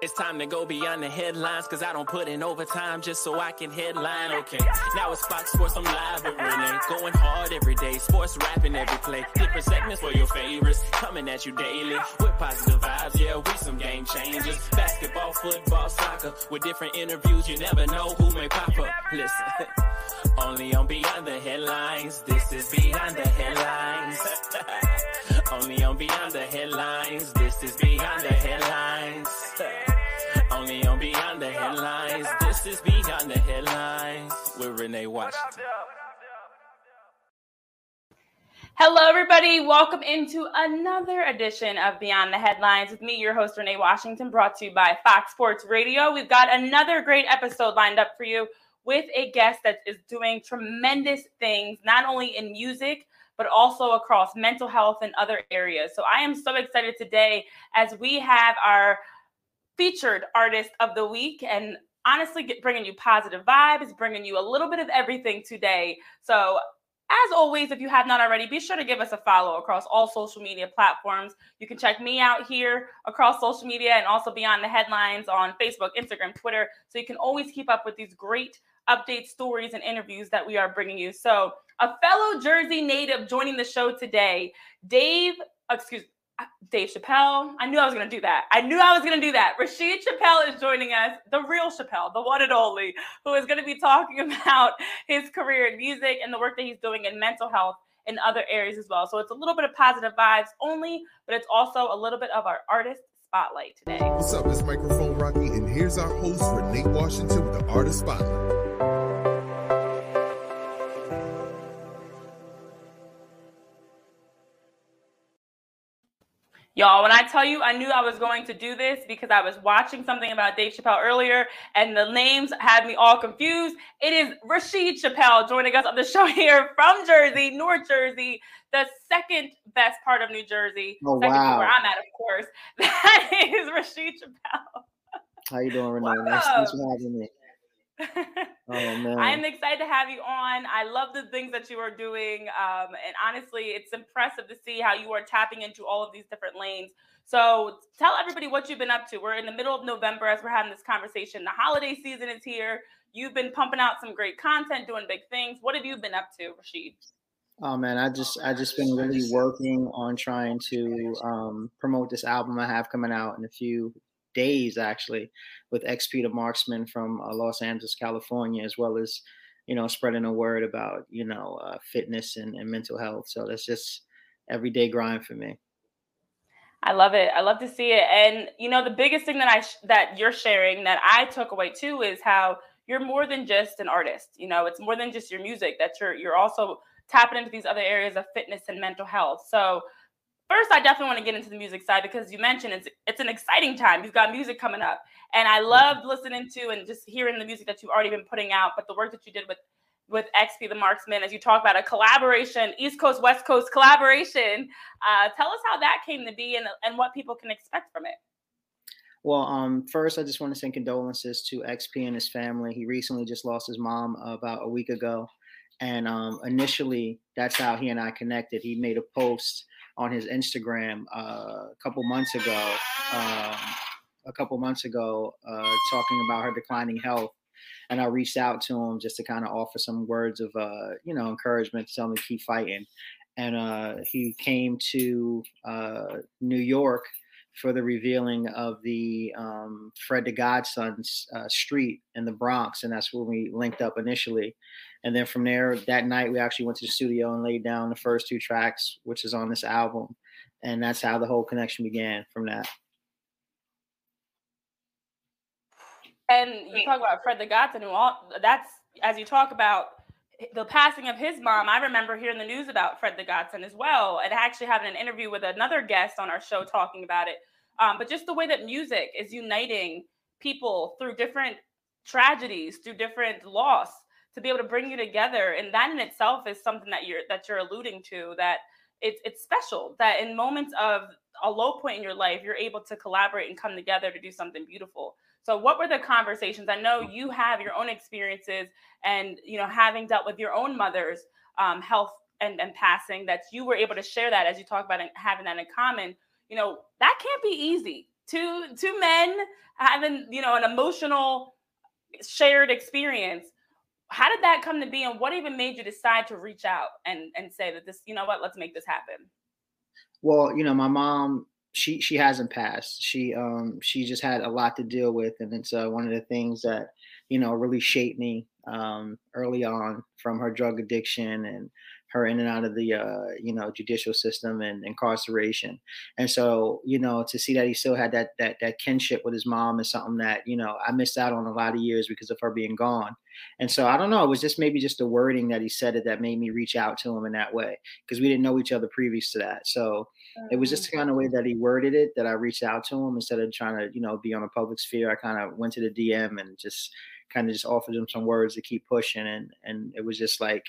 It's time to go beyond the headlines, cause I don't put in overtime just so I can headline. Okay, now it's Fox Sports, I'm live with Renee. Going hard every day, sports rapping every play. Different segments for your favorites, coming at you daily. With positive vibes, yeah, we some game changers. Basketball, football, soccer, with different interviews, you never know who may pop up. Listen, only on Beyond the Headlines, this is Beyond the Headlines. only on Beyond the Headlines, this is Beyond the Headlines. Only on Beyond the Headlines. This is Beyond the Headlines with Renee Washington. Hello, everybody. Welcome into another edition of Beyond the Headlines with me, your host, Renee Washington, brought to you by Fox Sports Radio. We've got another great episode lined up for you with a guest that is doing tremendous things, not only in music, but also across mental health and other areas. So I am so excited today as we have our featured artist of the week and honestly get, bringing you positive vibes, bringing you a little bit of everything today. So as always, if you have not already, be sure to give us a follow across all social media platforms. You can check me out here across social media and also beyond the headlines on Facebook, Instagram, Twitter. So you can always keep up with these great updates, stories, and interviews that we are bringing you. So, a fellow Jersey native joining the show today, Dave, excuse Dave Chappelle. I knew I was going to do that. I knew I was going to do that. Rashid Chappelle is joining us, the real Chappelle, the one and only, who is going to be talking about his career in music and the work that he's doing in mental health and other areas as well. So it's a little bit of positive vibes only, but it's also a little bit of our artist spotlight today. What's up? It's Microphone Rocky, and here's our host, Renee Washington, with the Artist Spotlight. Y'all, when I tell you I knew I was going to do this because I was watching something about Dave Chappelle earlier and the names had me all confused. It is Rashid Chappelle joining us on the show here from Jersey, North Jersey, the second best part of New Jersey. Oh, second wow. to where I'm at, of course. That is Rashid Chappelle. How you doing, Renee? Nice, for having me. Oh man. I am excited to have you on. I love the things that you are doing. Um, and honestly, it's impressive to see how you are tapping into all of these different lanes. So tell everybody what you've been up to. We're in the middle of November as we're having this conversation. The holiday season is here. You've been pumping out some great content, doing big things. What have you been up to, Rashid? Oh man, I just I just been really working on trying to um, promote this album I have coming out in a few days actually with XP the Marksman from uh, Los Angeles, California, as well as you know spreading a word about you know uh, fitness and, and mental health. So that's just everyday grind for me. I love it. I love to see it. And you know, the biggest thing that I sh- that you're sharing that I took away too is how you're more than just an artist. You know, it's more than just your music. That you're you're also tapping into these other areas of fitness and mental health. So first I definitely want to get into the music side because you mentioned it's it's an exciting time. You've got music coming up. And I loved listening to and just hearing the music that you've already been putting out, but the work that you did with with XP the Marksman as you talk about a collaboration, East Coast, West Coast collaboration. Uh, tell us how that came to be and, and what people can expect from it. Well, um, first, I just want to send condolences to XP and his family. He recently just lost his mom about a week ago. And um, initially, that's how he and I connected. He made a post on his Instagram uh, a couple months ago, um, a couple months ago, uh, talking about her declining health. And I reached out to him just to kind of offer some words of, uh, you know, encouragement to tell him to keep fighting. And uh, he came to uh, New York for the revealing of the um, Fred the Godson's uh, street in the Bronx, and that's where we linked up initially. And then from there, that night we actually went to the studio and laid down the first two tracks, which is on this album, and that's how the whole connection began from that. And you talk about Fred the Godson, who all that's as you talk about the passing of his mom. I remember hearing the news about Fred the Godson as well, and actually having an interview with another guest on our show talking about it. Um, but just the way that music is uniting people through different tragedies, through different loss, to be able to bring you together, and that in itself is something that you're that you're alluding to. That it's it's special that in moments of a low point in your life, you're able to collaborate and come together to do something beautiful. So what were the conversations? I know you have your own experiences and you know having dealt with your own mother's um, health and, and passing that you were able to share that as you talk about having that in common. You know, that can't be easy two two men having you know an emotional shared experience how did that come to be and what even made you decide to reach out and and say that this you know what? Let's make this happen. Well you know my mom she she hasn't passed. She um she just had a lot to deal with and it's uh, one of the things that you know really shaped me um early on from her drug addiction and her in and out of the uh, you know judicial system and incarceration. And so you know to see that he still had that that that kinship with his mom is something that you know I missed out on a lot of years because of her being gone. And so I don't know, it was just maybe just the wording that he said it that made me reach out to him in that way because we didn't know each other previous to that. So it was just the kind of way that he worded it that I reached out to him instead of trying to you know be on a public sphere. I kind of went to the DM and just kind of just offered him some words to keep pushing and and it was just like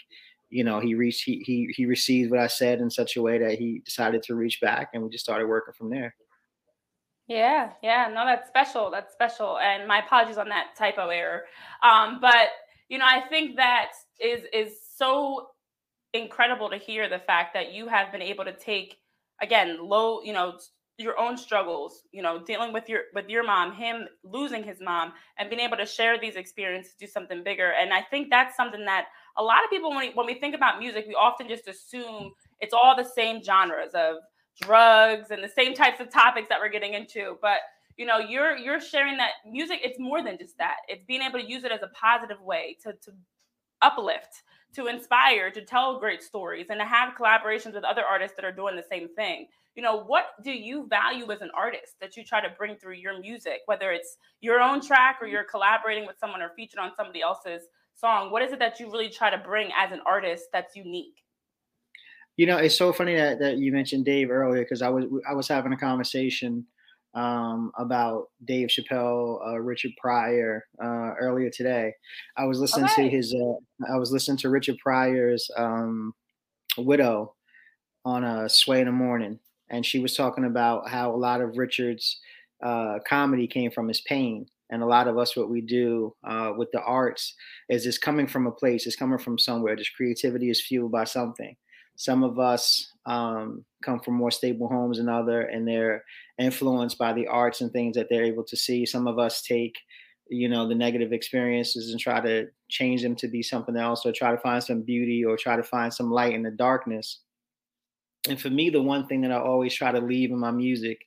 you know, he reached he he he received what I said in such a way that he decided to reach back, and we just started working from there. Yeah, yeah, no, that's special. That's special, and my apologies on that typo error. Um, but you know, I think that is is so incredible to hear the fact that you have been able to take again low, you know, your own struggles you know dealing with your with your mom him losing his mom and being able to share these experiences do something bigger and i think that's something that a lot of people when we, when we think about music we often just assume it's all the same genres of drugs and the same types of topics that we're getting into. But you know you're you're sharing that music it's more than just that. It's being able to use it as a positive way to to uplift to inspire to tell great stories and to have collaborations with other artists that are doing the same thing. You know what do you value as an artist that you try to bring through your music whether it's your own track or you're collaborating with someone or featured on somebody else's song what is it that you really try to bring as an artist that's unique you know it's so funny that, that you mentioned dave earlier because i was i was having a conversation um, about Dave Chappelle, uh, Richard Pryor uh, earlier today. I was listening okay. to his. Uh, I was listening to Richard Pryor's um, widow on a Sway in the Morning, and she was talking about how a lot of Richard's uh, comedy came from his pain. And a lot of us, what we do uh, with the arts is it's coming from a place, it's coming from somewhere. This creativity is fueled by something. Some of us um, come from more stable homes than other, and they're influenced by the arts and things that they're able to see. Some of us take, you know, the negative experiences and try to change them to be something else, or try to find some beauty, or try to find some light in the darkness and for me, the one thing that I always try to leave in my music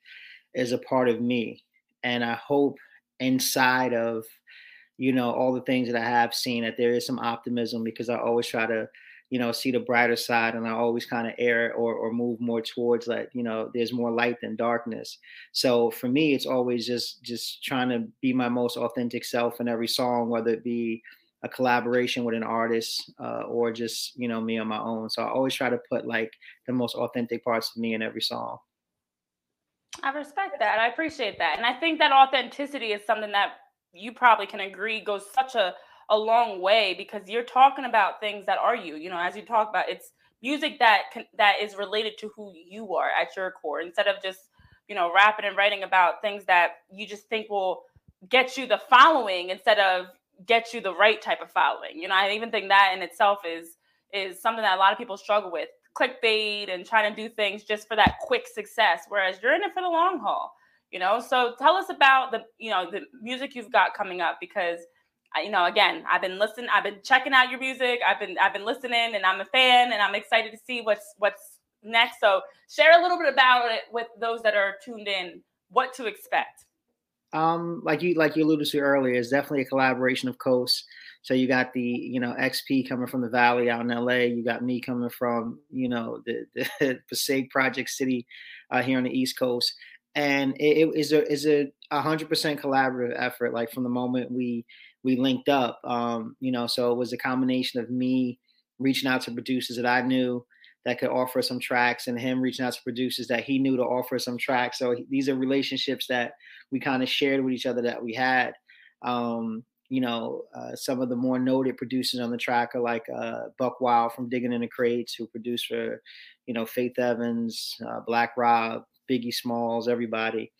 is a part of me. And I hope inside of, you know, all the things that I have seen that there is some optimism because I always try to, you know, see the brighter side and I always kind of err or, or move more towards like, you know, there's more light than darkness. So for me, it's always just just trying to be my most authentic self in every song, whether it be a collaboration with an artist uh, or just you know me on my own so i always try to put like the most authentic parts of me in every song i respect that i appreciate that and i think that authenticity is something that you probably can agree goes such a, a long way because you're talking about things that are you you know as you talk about it's music that can, that is related to who you are at your core instead of just you know rapping and writing about things that you just think will get you the following instead of get you the right type of following. You know, I even think that in itself is is something that a lot of people struggle with. Clickbait and trying to do things just for that quick success, whereas you're in it for the long haul. You know, so tell us about the you know the music you've got coming up because you know again I've been listening, I've been checking out your music, I've been I've been listening, and I'm a fan, and I'm excited to see what's what's next. So share a little bit about it with those that are tuned in, what to expect um, like you like you alluded to earlier, is definitely a collaboration of coasts. So you got the you know XP coming from the Valley out in LA. You got me coming from you know the, the Passaic Project City uh, here on the East Coast, and it, it is a is a hundred percent collaborative effort. Like from the moment we we linked up, um, you know, so it was a combination of me reaching out to producers that I knew that could offer some tracks and him reaching out to producers that he knew to offer some tracks. So these are relationships that we kind of shared with each other that we had. Um, you know, uh, some of the more noted producers on the track are like uh, Buckwild from Digging in the Crates, who produced for, you know, Faith Evans, uh, Black Rob, Biggie Smalls, everybody.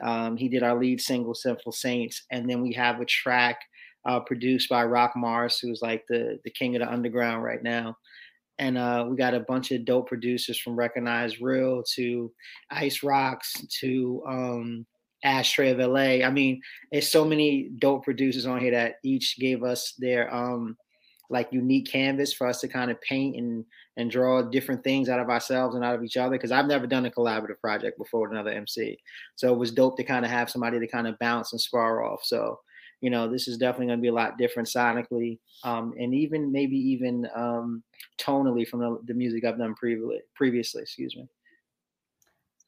Um, he did our lead single, Sinful Saints. And then we have a track uh, produced by Rock Mars, who's like the, the king of the underground right now and uh, we got a bunch of dope producers from Recognize Real to Ice Rocks to um, Ashtray of LA. I mean, there's so many dope producers on here that each gave us their um like unique canvas for us to kind of paint and and draw different things out of ourselves and out of each other. Because I've never done a collaborative project before with another MC, so it was dope to kind of have somebody to kind of bounce and spar off. So you know, this is definitely going to be a lot different sonically, um, and even maybe even um, tonally from the, the music I've done previously. Previously, excuse me.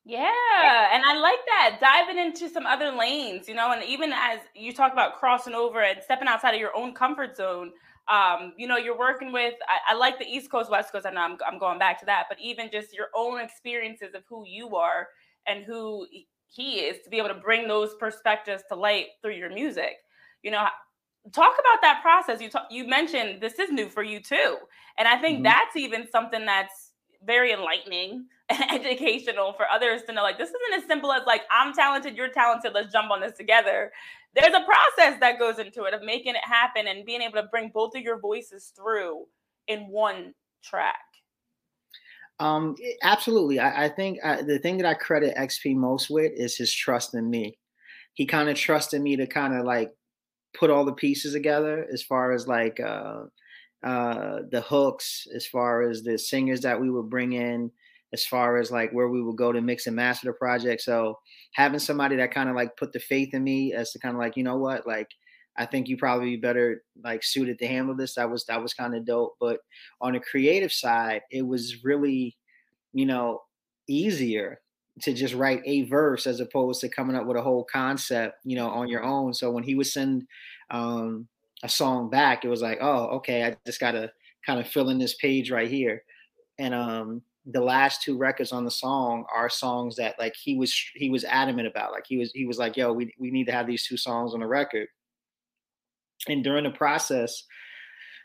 Yeah, and I like that diving into some other lanes, you know, and even as you talk about crossing over and stepping outside of your own comfort zone, um, you know, you're working with. I, I, like the East Coast, West Coast. I know I'm, I'm going back to that, but even just your own experiences of who you are and who he is to be able to bring those perspectives to light through your music. You know, talk about that process. You talk, you mentioned this is new for you too, and I think mm-hmm. that's even something that's very enlightening and educational for others to know like this isn't as simple as like I'm talented, you're talented, let's jump on this together. There's a process that goes into it of making it happen and being able to bring both of your voices through in one track. Um, absolutely. I, I think uh, the thing that I credit XP most with is his trust in me. He kind of trusted me to kind of like put all the pieces together as far as like uh, uh, the hooks, as far as the singers that we would bring in, as far as like where we would go to mix and master the project. So having somebody that kind of like put the faith in me as to kind of like, you know what, like I think you probably be better like suited to handle this. That was that was kind of dope. But on the creative side, it was really, you know, easier to just write a verse as opposed to coming up with a whole concept, you know, on your own. So when he would send um, a song back, it was like, oh, okay, I just gotta kind of fill in this page right here. And um, the last two records on the song are songs that like he was he was adamant about. Like he was he was like, yo, we we need to have these two songs on the record. And during the process,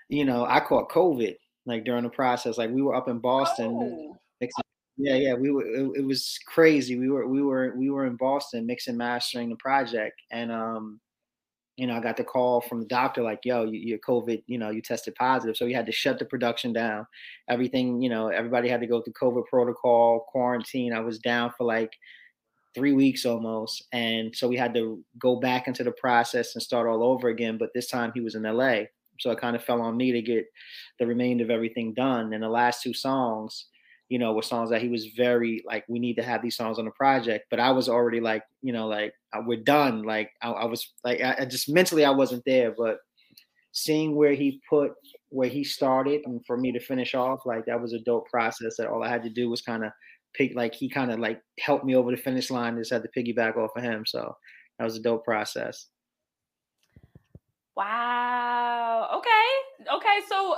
you know, I caught COVID like during the process. Like we were up in Boston. Oh. Yeah, yeah, we were. It, it, was crazy. We were, we were, we were in Boston mixing, mastering the project, and um, you know, I got the call from the doctor like, "Yo, you, you're COVID. You know, you tested positive." So we had to shut the production down. Everything, you know, everybody had to go through COVID protocol, quarantine. I was down for like three weeks almost, and so we had to go back into the process and start all over again. But this time he was in LA, so it kind of fell on me to get the remainder of everything done. And the last two songs you know, with songs that he was very like, we need to have these songs on the project. But I was already like, you know, like we're done. Like I, I was like, I, I, just mentally I wasn't there, but seeing where he put where he started and for me to finish off, like that was a dope process. That all I had to do was kind of pick, like he kind of like helped me over the finish line. Just had to piggyback off of him. So that was a dope process. Wow. Okay. Okay. So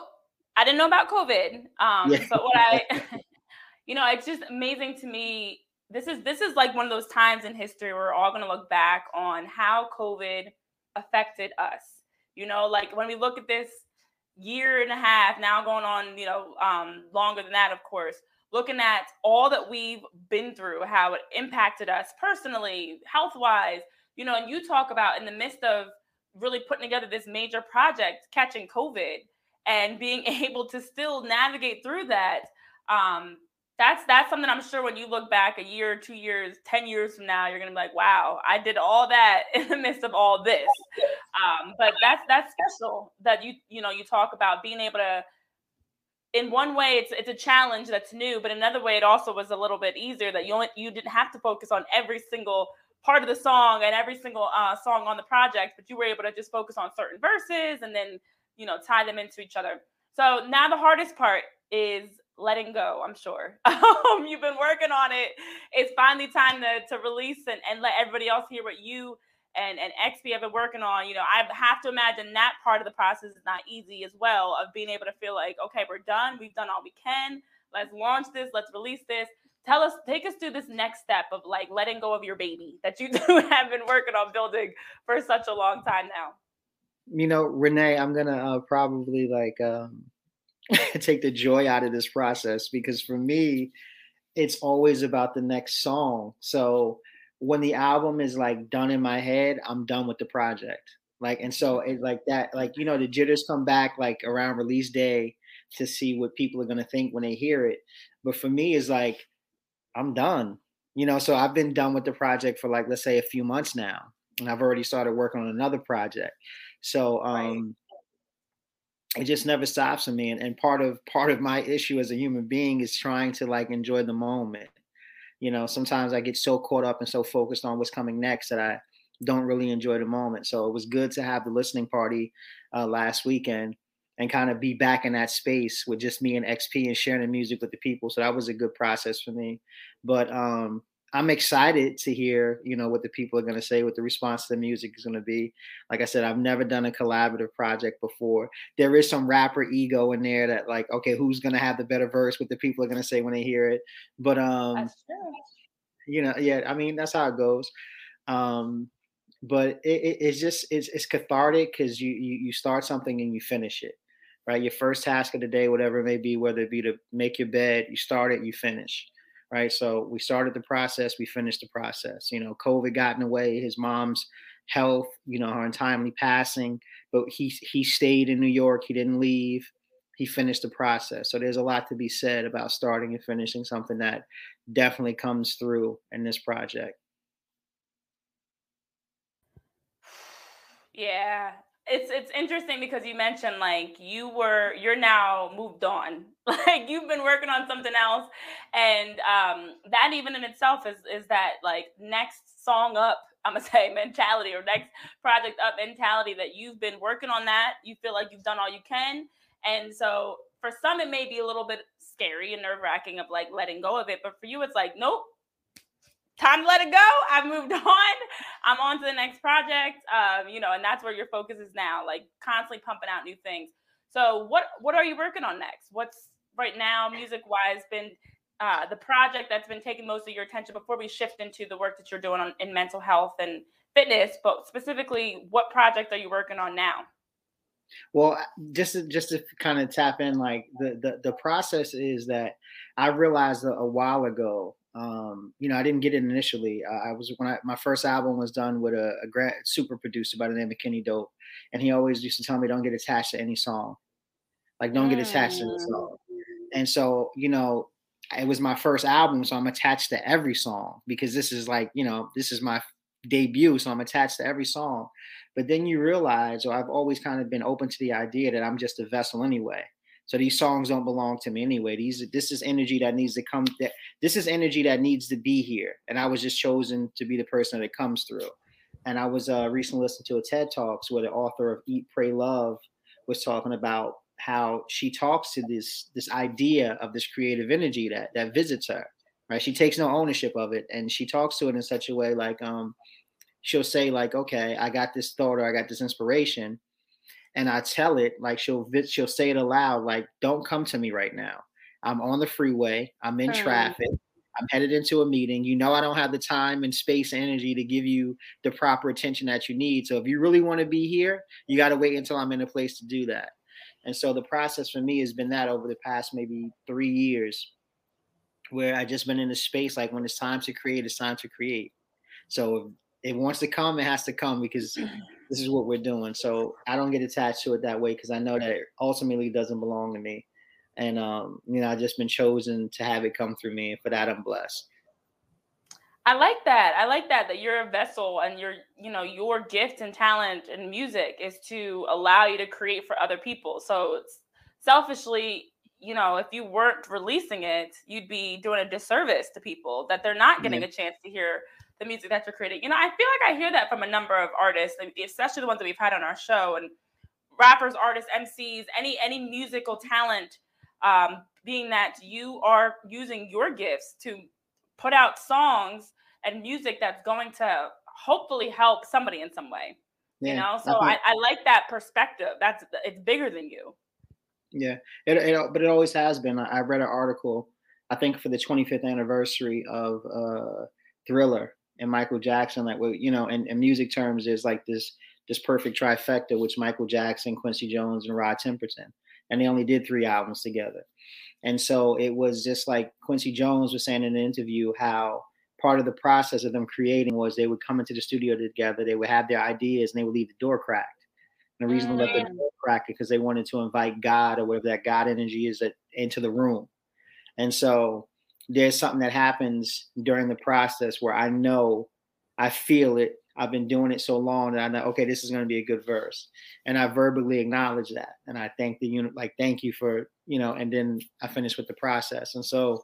I didn't know about COVID. Um, yeah. but what I you know, it's just amazing to me. This is this is like one of those times in history where we're all going to look back on how COVID affected us. You know, like when we look at this year and a half now going on, you know, um, longer than that, of course, looking at all that we've been through, how it impacted us personally, health wise, you know, and you talk about in the midst of really putting together this major project, catching COVID and being able to still navigate through that. Um, that's that's something I'm sure when you look back a year, two years, ten years from now, you're gonna be like, wow, I did all that in the midst of all this. Um, but that's that's special that you you know you talk about being able to. In one way, it's it's a challenge that's new, but another way, it also was a little bit easier that you only, you didn't have to focus on every single part of the song and every single uh, song on the project, but you were able to just focus on certain verses and then you know tie them into each other. So now the hardest part is letting go, I'm sure. Um, you've been working on it. It's finally time to, to release and, and let everybody else hear what you and, and XP have been working on. You know, I have to imagine that part of the process is not easy as well of being able to feel like, okay, we're done. We've done all we can. Let's launch this. Let's release this. Tell us, take us through this next step of like letting go of your baby that you have been working on building for such a long time now. You know, Renee, I'm gonna uh, probably like um, take the joy out of this process because for me, it's always about the next song. So when the album is like done in my head, I'm done with the project. Like, and so it like that, like, you know, the jitters come back like around release day to see what people are going to think when they hear it. But for me, it's like, I'm done. you know, so I've been done with the project for like let's say a few months now, and I've already started working on another project. So um, right. It just never stops for me, and, and part of part of my issue as a human being is trying to like enjoy the moment. You know, sometimes I get so caught up and so focused on what's coming next that I don't really enjoy the moment. So it was good to have the listening party uh, last weekend and kind of be back in that space with just me and XP and sharing the music with the people. So that was a good process for me. But um, I'm excited to hear, you know, what the people are going to say, what the response to the music is going to be. Like I said, I've never done a collaborative project before. There is some rapper ego in there that, like, okay, who's going to have the better verse? What the people are going to say when they hear it. But um, you know, yeah, I mean, that's how it goes. Um, but it, it, it's just it's, it's cathartic because you, you you start something and you finish it right your first task of the day whatever it may be whether it be to make your bed you start it you finish right? So we started the process we finished the process you know covid got in the way his mom's health you know her untimely passing but he he stayed in new york he didn't leave he finished the process. So there's a lot to be said about starting and finishing something that definitely comes through in this project. Yeah. It's it's interesting because you mentioned like you were you're now moved on. Like you've been working on something else. And um that even in itself is is that like next song up, I'm gonna say mentality or next project up mentality that you've been working on that. You feel like you've done all you can. And so for some it may be a little bit scary and nerve wracking of like letting go of it. But for you it's like, nope, time to let it go. I've moved on. I'm on to the next project. Um, you know, and that's where your focus is now, like constantly pumping out new things. So what what are you working on next? What's right now, music wise, been uh, the project that's been taking most of your attention before we shift into the work that you're doing on, in mental health and fitness, but specifically, what project are you working on now? Well, just to, just to kind of tap in, like the, the the process is that I realized a, a while ago um, you know, I didn't get it initially. Uh, I was when I, my first album was done with a, a grad, super producer by the name of Kenny Dope, and he always used to tell me, "Don't get attached to any song, like don't get attached to the mm. song." And so, you know, it was my first album, so I'm attached to every song because this is like, you know, this is my debut, so I'm attached to every song. But then you realize, or I've always kind of been open to the idea that I'm just a vessel anyway. So these songs don't belong to me anyway. These this is energy that needs to come. That this is energy that needs to be here, and I was just chosen to be the person that comes through. And I was uh, recently listening to a TED Talks where the author of Eat, Pray, Love was talking about how she talks to this this idea of this creative energy that that visits her. Right, she takes no ownership of it, and she talks to it in such a way like um, she'll say like, "Okay, I got this thought or I got this inspiration." And I tell it like she'll she'll say it aloud like don't come to me right now. I'm on the freeway. I'm in traffic. I'm headed into a meeting. You know I don't have the time and space and energy to give you the proper attention that you need. So if you really want to be here, you got to wait until I'm in a place to do that. And so the process for me has been that over the past maybe 3 years where I just been in a space like when it's time to create, it's time to create. So if it wants to come, it has to come because this is what we're doing. So I don't get attached to it that way because I know that it ultimately doesn't belong to me. And um, you know, I've just been chosen to have it come through me, and for that I'm blessed. I like that. I like that that you're a vessel and your you know your gift and talent and music is to allow you to create for other people. So selfishly, you know, if you weren't releasing it, you'd be doing a disservice to people that they're not getting a chance to hear the music that you're creating. You know, I feel like I hear that from a number of artists, especially the ones that we've had on our show and rappers, artists, MCs, any any musical talent. Um, being that you are using your gifts to put out songs and music that's going to hopefully help somebody in some way. Yeah, you know, so I, I, like that perspective. That's it's bigger than you. Yeah, it, it, but it always has been. I read an article, I think for the 25th anniversary of uh, Thriller, and Michael Jackson, like well, you know, in, in music terms, is like this this perfect trifecta, which Michael Jackson, Quincy Jones, and Rod Temperton, and they only did three albums together. And so it was just like Quincy Jones was saying in an interview how part of the process of them creating was they would come into the studio together, they would have their ideas, and they would leave the door cracked. And the reason mm. they left the door cracked is because they wanted to invite God or whatever that God energy is that, into the room. And so there's something that happens during the process where I know, I feel it. I've been doing it so long that I know, okay, this is going to be a good verse, and I verbally acknowledge that, and I thank the unit, like, thank you for, you know, and then I finish with the process, and so,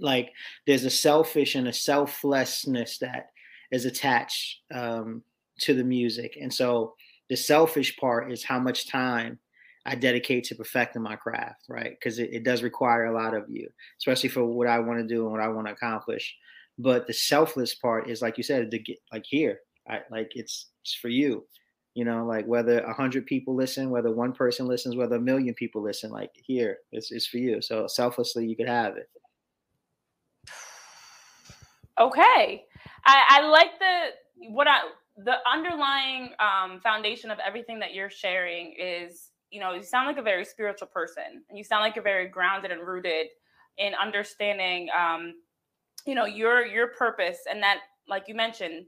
like, there's a selfish and a selflessness that is attached um, to the music, and so the selfish part is how much time I dedicate to perfecting my craft, right? Because it, it, does require a lot of you, especially for what I want to do and what I want to accomplish. But the selfless part is, like you said, to get like here, I, like it's it's for you, you know, like whether a hundred people listen, whether one person listens, whether a million people listen, like here, it's it's for you. So selflessly, you could have it. Okay, I, I like the what I the underlying um, foundation of everything that you're sharing is you know, you sound like a very spiritual person and you sound like you're very grounded and rooted in understanding um, you know, your your purpose and that, like you mentioned,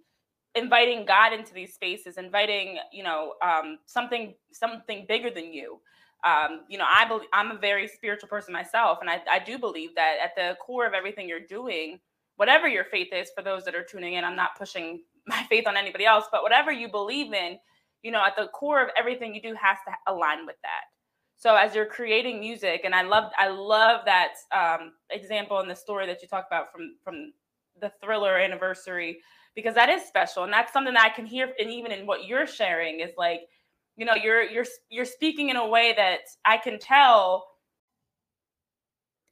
inviting God into these spaces, inviting, you know, um, something something bigger than you. Um, you know, I believe I'm a very spiritual person myself, and I, I do believe that at the core of everything you're doing, whatever your faith is, for those that are tuning in, I'm not pushing my faith on anybody else, but whatever you believe in, you know, at the core of everything you do has to align with that. So as you're creating music, and I love I love that um, example in the story that you talk about from from the thriller anniversary because that is special and that's something that I can hear and even in what you're sharing is like you know you're you're you're speaking in a way that I can tell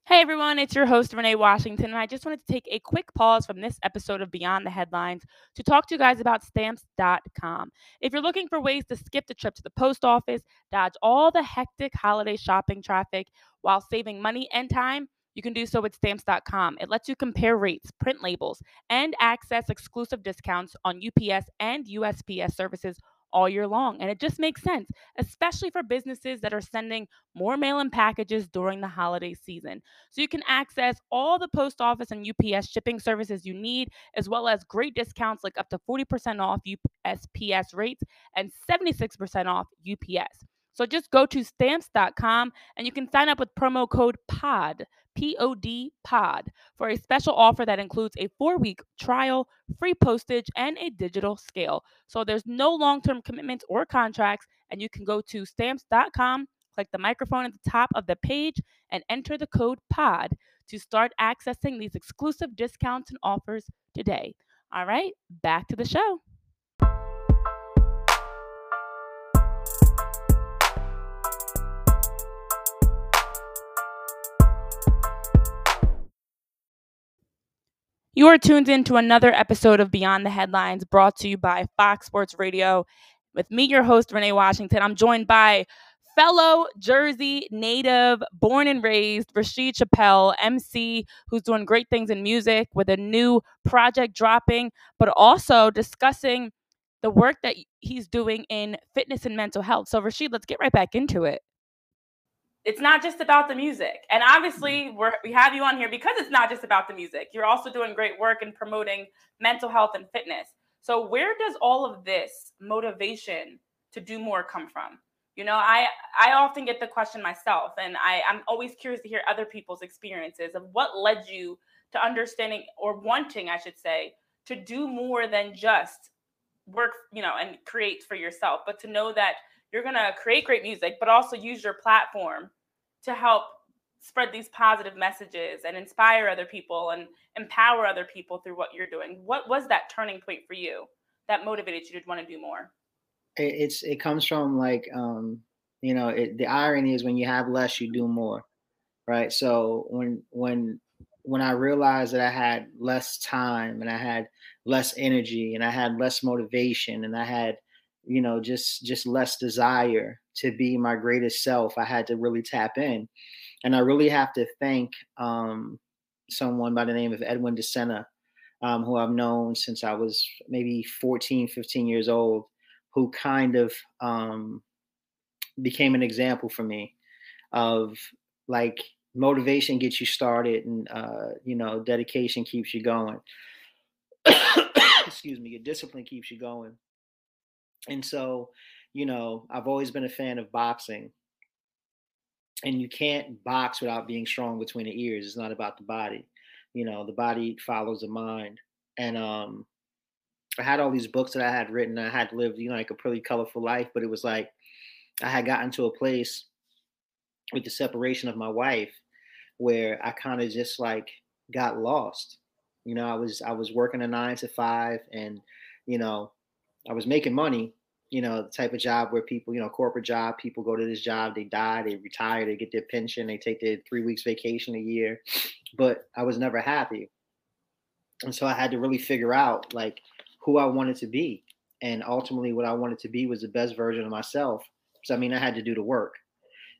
Hey everyone, it's your host Renee Washington, and I just wanted to take a quick pause from this episode of Beyond the Headlines to talk to you guys about stamps.com. If you're looking for ways to skip the trip to the post office, dodge all the hectic holiday shopping traffic while saving money and time, you can do so with stamps.com. It lets you compare rates, print labels, and access exclusive discounts on UPS and USPS services all year long. And it just makes sense, especially for businesses that are sending more mail in packages during the holiday season. So you can access all the post office and UPS shipping services you need, as well as great discounts like up to 40% off USPS rates and 76% off UPS. So just go to stamps.com and you can sign up with promo code POD, P O D POD, for a special offer that includes a four week trial, free postage, and a digital scale. So there's no long term commitments or contracts, and you can go to stamps.com, click the microphone at the top of the page, and enter the code POD to start accessing these exclusive discounts and offers today. All right, back to the show. You are tuned in to another episode of Beyond the Headlines brought to you by Fox Sports Radio. With me, your host, Renee Washington. I'm joined by fellow Jersey native, born and raised, Rashid Chappelle, MC, who's doing great things in music with a new project dropping, but also discussing the work that he's doing in fitness and mental health. So, Rashid, let's get right back into it it's not just about the music. And obviously, mm-hmm. we're, we have you on here because it's not just about the music. You're also doing great work in promoting mental health and fitness. So, where does all of this motivation to do more come from? You know, I I often get the question myself, and I, I'm always curious to hear other people's experiences of what led you to understanding or wanting, I should say, to do more than just work, you know, and create for yourself, but to know that you're going to create great music, but also use your platform to help spread these positive messages and inspire other people and empower other people through what you're doing. What was that turning point for you that motivated you to want to do more? It's it comes from like um, you know it, the irony is when you have less, you do more, right? So when when when I realized that I had less time and I had less energy and I had less motivation and I had you know just just less desire to be my greatest self i had to really tap in. And i really have to thank um, someone by the name of edwin DeSena, um, who i've known since i was maybe 14 15 years old who kind of um, became an example for me of like motivation gets you started and uh, you know dedication keeps you going. Excuse me your discipline keeps you going. And so, you know, I've always been a fan of boxing. and you can't box without being strong between the ears. It's not about the body. You know, the body follows the mind. And um I had all these books that I had written. I had lived, you know, like a pretty colorful life, but it was like I had gotten to a place with the separation of my wife where I kind of just like got lost. You know, I was I was working a nine to five and, you know, I was making money, you know, the type of job where people, you know, corporate job, people go to this job, they die, they retire, they get their pension, they take their three weeks vacation a year. But I was never happy. And so I had to really figure out like who I wanted to be. And ultimately what I wanted to be was the best version of myself. So I mean I had to do the work.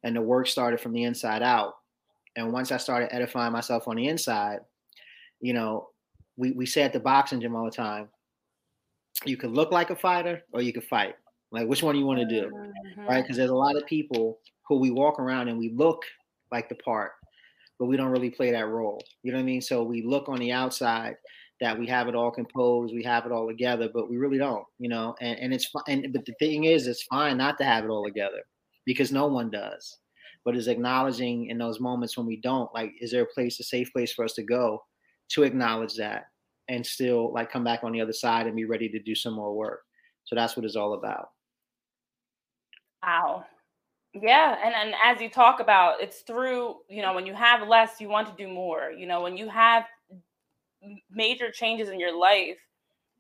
And the work started from the inside out. And once I started edifying myself on the inside, you know, we, we say at the boxing gym all the time, you could look like a fighter or you could fight. Like which one do you want to do? Mm-hmm. Right? Because there's a lot of people who we walk around and we look like the part, but we don't really play that role. You know what I mean? So we look on the outside that we have it all composed, we have it all together, but we really don't, you know. And and it's fine. And, But the thing is, it's fine not to have it all together because no one does. But is acknowledging in those moments when we don't, like, is there a place, a safe place for us to go to acknowledge that and still like come back on the other side and be ready to do some more work. So that's what it's all about. Wow. Yeah, and and as you talk about, it's through you know when you have less, you want to do more. You know when you have major changes in your life,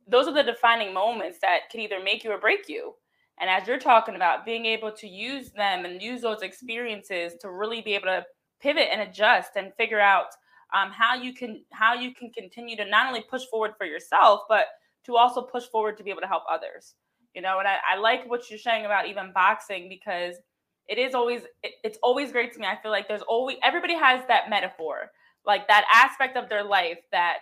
those are the defining moments that can either make you or break you. And as you're talking about, being able to use them and use those experiences to really be able to pivot and adjust and figure out um, how you can how you can continue to not only push forward for yourself, but to also push forward to be able to help others. You know, and I, I like what you're saying about even boxing because it is always it, it's always great to me. I feel like there's always everybody has that metaphor, like that aspect of their life that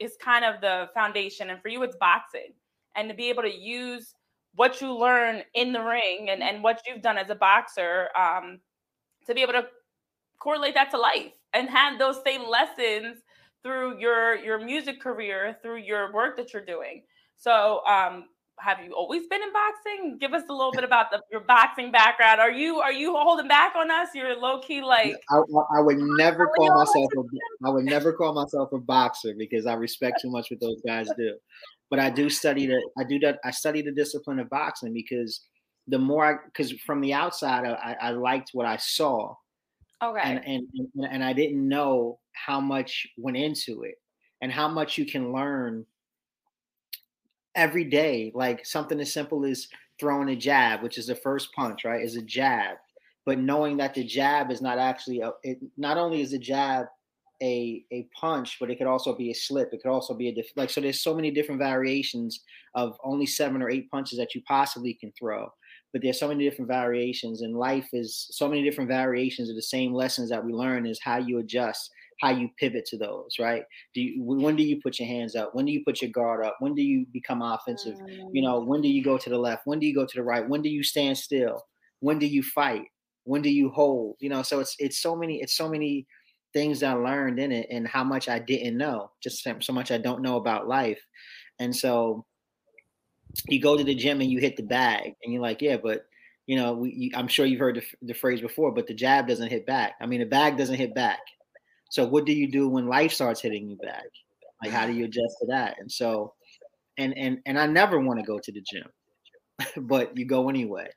is kind of the foundation. And for you, it's boxing, and to be able to use what you learn in the ring and, and what you've done as a boxer um, to be able to correlate that to life and have those same lessons through your your music career through your work that you're doing so um have you always been in boxing? Give us a little bit about the, your boxing background. Are you are you holding back on us? You're low-key like i, I would never call myself a, i would never call myself a boxer because i respect too much what those guys do. But i do study that i do that i study the discipline of boxing because the more i because from the outside I, I liked what i saw. Okay. And, and and I didn't know how much went into it and how much you can learn every day. Like something as simple as throwing a jab, which is the first punch, right? Is a jab. But knowing that the jab is not actually a, it not only is a jab a a punch, but it could also be a slip. It could also be a diff, like so. There's so many different variations of only seven or eight punches that you possibly can throw but there's so many different variations and life is so many different variations of the same lessons that we learn is how you adjust how you pivot to those right? Do you when do you put your hands up? When do you put your guard up? When do you become offensive? You know mm. when do you go to the left? When do you go to the right? When do you stand still? When do you fight? When do you hold? You know so it's it's so many it's so many things that i learned in it and how much i didn't know just so much i don't know about life. And so you go to the gym and you hit the bag and you're like, yeah, but you know, we, you, I'm sure you've heard the, the, phrase before, but the jab doesn't hit back. I mean, the bag doesn't hit back. So what do you do when life starts hitting you back? Like, how do you adjust to that? And so, and and and I never want to go to the gym, but you go anyway,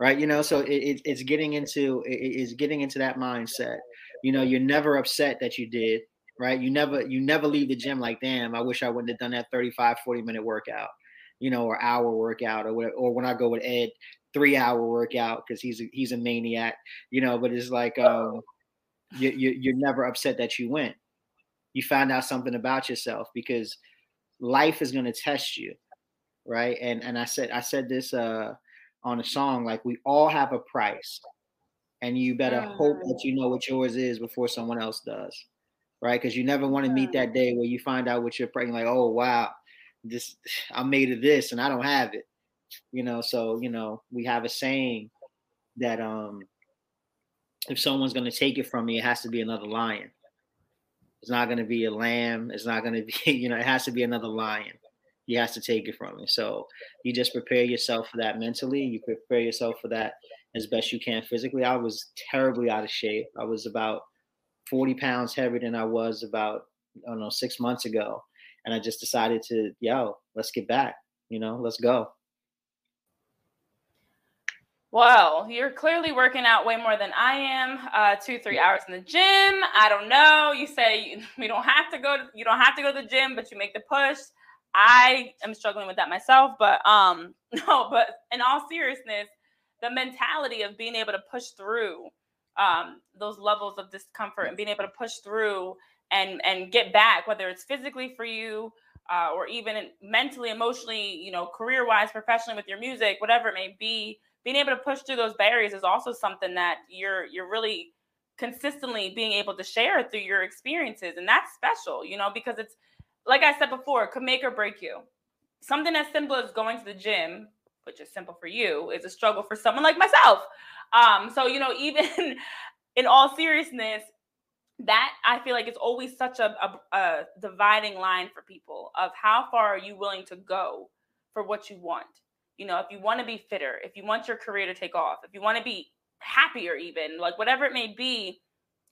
right? You know, so it, it, it's getting into it, it's getting into that mindset. You know, you're never upset that you did, right? You never you never leave the gym like, damn, I wish I wouldn't have done that 35, 40 minute workout you know, or hour workout or whatever, or when I go with Ed, three hour workout because he's a, he's a maniac, you know. But it's like um, you, you you're never upset that you went. You found out something about yourself because life is going to test you, right? And and I said I said this uh on a song like we all have a price, and you better hope that you know what yours is before someone else does, right? Because you never want to meet that day where you find out what you're praying. Like, oh wow, this I'm made of this and I don't have it. You know, so you know, we have a saying that um if someone's gonna take it from me, it has to be another lion. It's not gonna be a lamb, it's not gonna be, you know, it has to be another lion. He has to take it from me. So you just prepare yourself for that mentally, you prepare yourself for that as best you can physically. I was terribly out of shape. I was about 40 pounds heavier than I was about, I don't know, six months ago. And I just decided to, yo, let's get back, you know, let's go. Well, you're clearly working out way more than I am. Uh, two, three hours in the gym. I don't know. You say we don't have to go. To, you don't have to go to the gym, but you make the push. I am struggling with that myself, but um, no. But in all seriousness, the mentality of being able to push through um, those levels of discomfort and being able to push through and and get back, whether it's physically for you uh, or even mentally, emotionally, you know, career wise, professionally with your music, whatever it may be. Being able to push through those barriers is also something that you're you're really consistently being able to share through your experiences, and that's special, you know, because it's like I said before, it could make or break you. Something as simple as going to the gym which is simple for you, is a struggle for someone like myself. Um, so you know, even in all seriousness, that I feel like it's always such a, a, a dividing line for people of how far are you willing to go for what you want. You know, if you want to be fitter, if you want your career to take off, if you want to be happier, even like whatever it may be,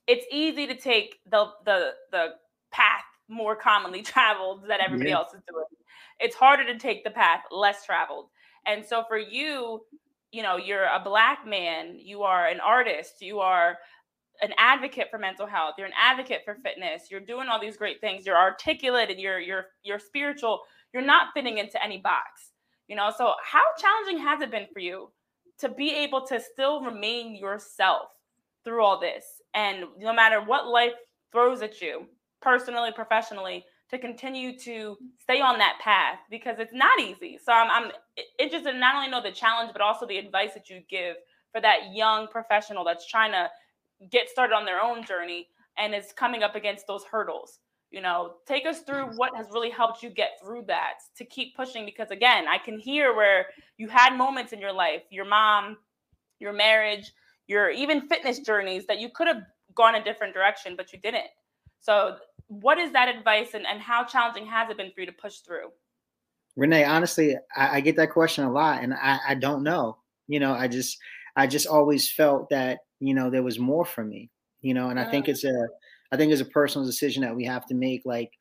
it's easy to take the the the path more commonly traveled that everybody yeah. else is doing. It's harder to take the path less traveled. And so for you, you know, you're a black man, you are an artist, you are an advocate for mental health, you're an advocate for fitness, you're doing all these great things, you're articulate and you're you're you're spiritual, you're not fitting into any box. You know, so how challenging has it been for you to be able to still remain yourself through all this? And no matter what life throws at you, personally, professionally, to continue to stay on that path because it's not easy. So I'm, I'm interested in not only know the challenge, but also the advice that you give for that young professional that's trying to get started on their own journey and is coming up against those hurdles. You know, take us through what has really helped you get through that to keep pushing because again, I can hear where you had moments in your life, your mom, your marriage, your even fitness journeys that you could have gone a different direction, but you didn't. So what is that advice and, and how challenging has it been for you to push through? Renee, honestly, I, I get that question a lot and I, I don't know. You know, I just I just always felt that, you know, there was more for me, you know, and I think mm. it's a I think it's a personal decision that we have to make. Like,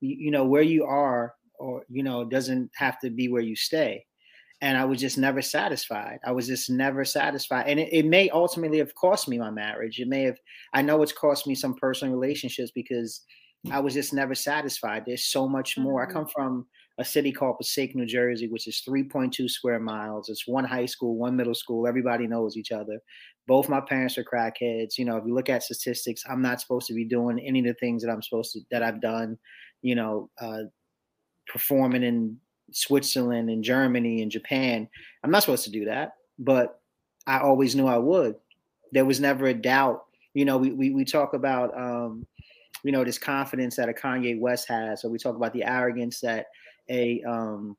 you, you know, where you are or, you know, doesn't have to be where you stay and I was just never satisfied. I was just never satisfied. And it, it, may ultimately have cost me my marriage. It may have, I know it's cost me some personal relationships because I was just never satisfied. There's so much more. Mm-hmm. I come from a city called Passaic, New Jersey, which is 3.2 square miles. It's one high school, one middle school. Everybody knows each other. Both my parents are crackheads. You know, if you look at statistics, I'm not supposed to be doing any of the things that I'm supposed to that I've done. You know, uh, performing in Switzerland and Germany and Japan. I'm not supposed to do that, but I always knew I would. There was never a doubt. You know, we we, we talk about um, you know, this confidence that a Kanye West has, or we talk about the arrogance that a um,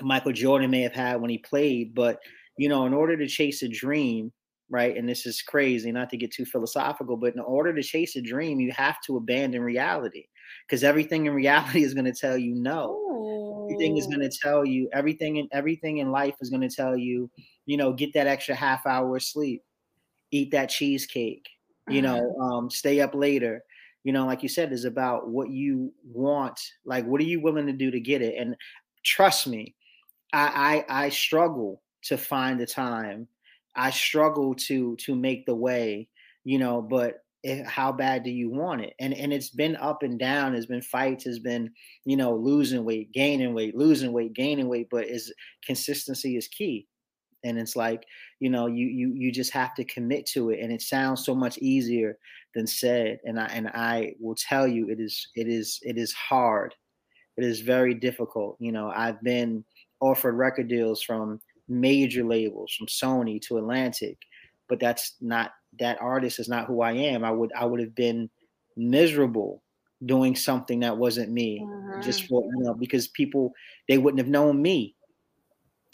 Michael Jordan may have had when he played. But you know, in order to chase a dream, right? And this is crazy, not to get too philosophical, but in order to chase a dream, you have to abandon reality because everything in reality is going to tell you no. Ooh. Everything is going to tell you everything and everything in life is going to tell you, you know, get that extra half hour of sleep, eat that cheesecake, you know, mm-hmm. um, stay up later. You know, like you said, is about what you want. Like, what are you willing to do to get it? And trust me, I I, I struggle to find the time. I struggle to to make the way. You know, but how bad do you want it and and it's been up and down It's been fights It's been you know losing weight gaining weight losing weight gaining weight but is consistency is key and it's like you know you you you just have to commit to it and it sounds so much easier than said and i and i will tell you it is it is it is hard it is very difficult you know i've been offered record deals from major labels from sony to atlantic but that's not that artist is not who I am. I would I would have been miserable doing something that wasn't me just mm-hmm. for you know because people they wouldn't have known me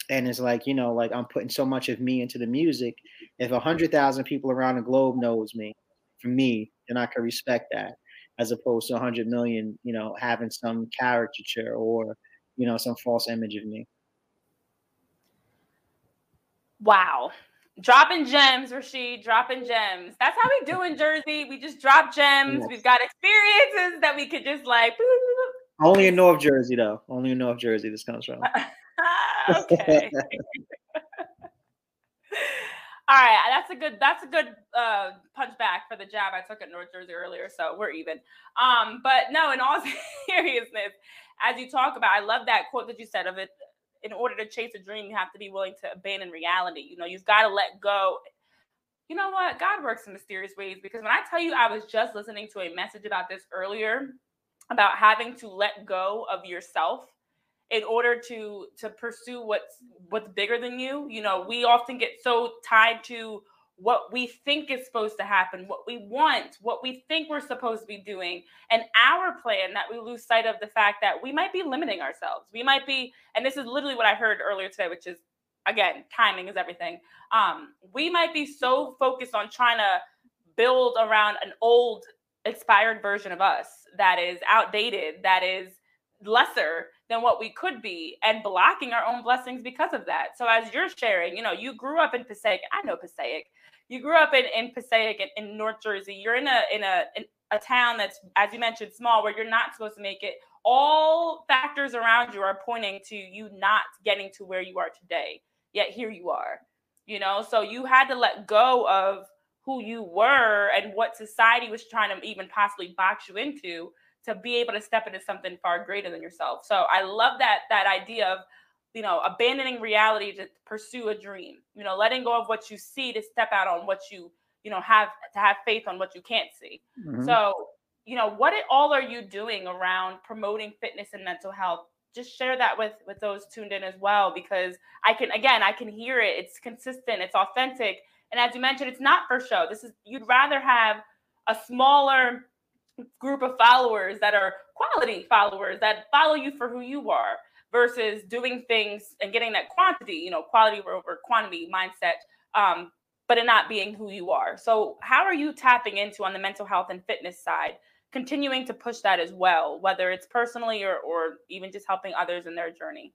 and it's like you know like i'm putting so much of me into the music if a hundred thousand people around the globe knows me for me then i can respect that as opposed to a hundred million you know having some caricature or you know some false image of me wow Dropping gems, Rasheed, dropping gems. That's how we do in Jersey. We just drop gems. Yes. We've got experiences that we could just like. Only in North Jersey, though. Only in North Jersey, this comes from. okay. All right, that's a good that's a good uh, punch back for the jab I took at North Jersey earlier, so we're even. Um, but no, in all seriousness, as you talk about, I love that quote that you said of it. In order to chase a dream, you have to be willing to abandon reality. You know, you've got to let go. You know what? God works in mysterious ways because when I tell you, I was just listening to a message about this earlier about having to let go of yourself in order to to pursue what's what's bigger than you you know we often get so tied to what we think is supposed to happen what we want what we think we're supposed to be doing and our plan that we lose sight of the fact that we might be limiting ourselves we might be and this is literally what i heard earlier today which is again timing is everything um we might be so focused on trying to build around an old expired version of us that is outdated that is lesser than what we could be and blocking our own blessings because of that. So as you're sharing, you know, you grew up in Passaic. I know Passaic. You grew up in, in Passaic in, in North Jersey. You're in a in a in a town that's, as you mentioned, small where you're not supposed to make it. All factors around you are pointing to you not getting to where you are today. Yet here you are. You know, so you had to let go of who you were and what society was trying to even possibly box you into to be able to step into something far greater than yourself. So I love that that idea of you know abandoning reality to pursue a dream. You know, letting go of what you see to step out on what you you know have to have faith on what you can't see. Mm-hmm. So you know what it, all are you doing around promoting fitness and mental health just share that with with those tuned in as well because i can again i can hear it it's consistent it's authentic and as you mentioned it's not for show this is you'd rather have a smaller group of followers that are quality followers that follow you for who you are versus doing things and getting that quantity, you know, quality over quantity mindset, um, but it not being who you are. So, how are you tapping into on the mental health and fitness side, continuing to push that as well, whether it's personally or, or even just helping others in their journey?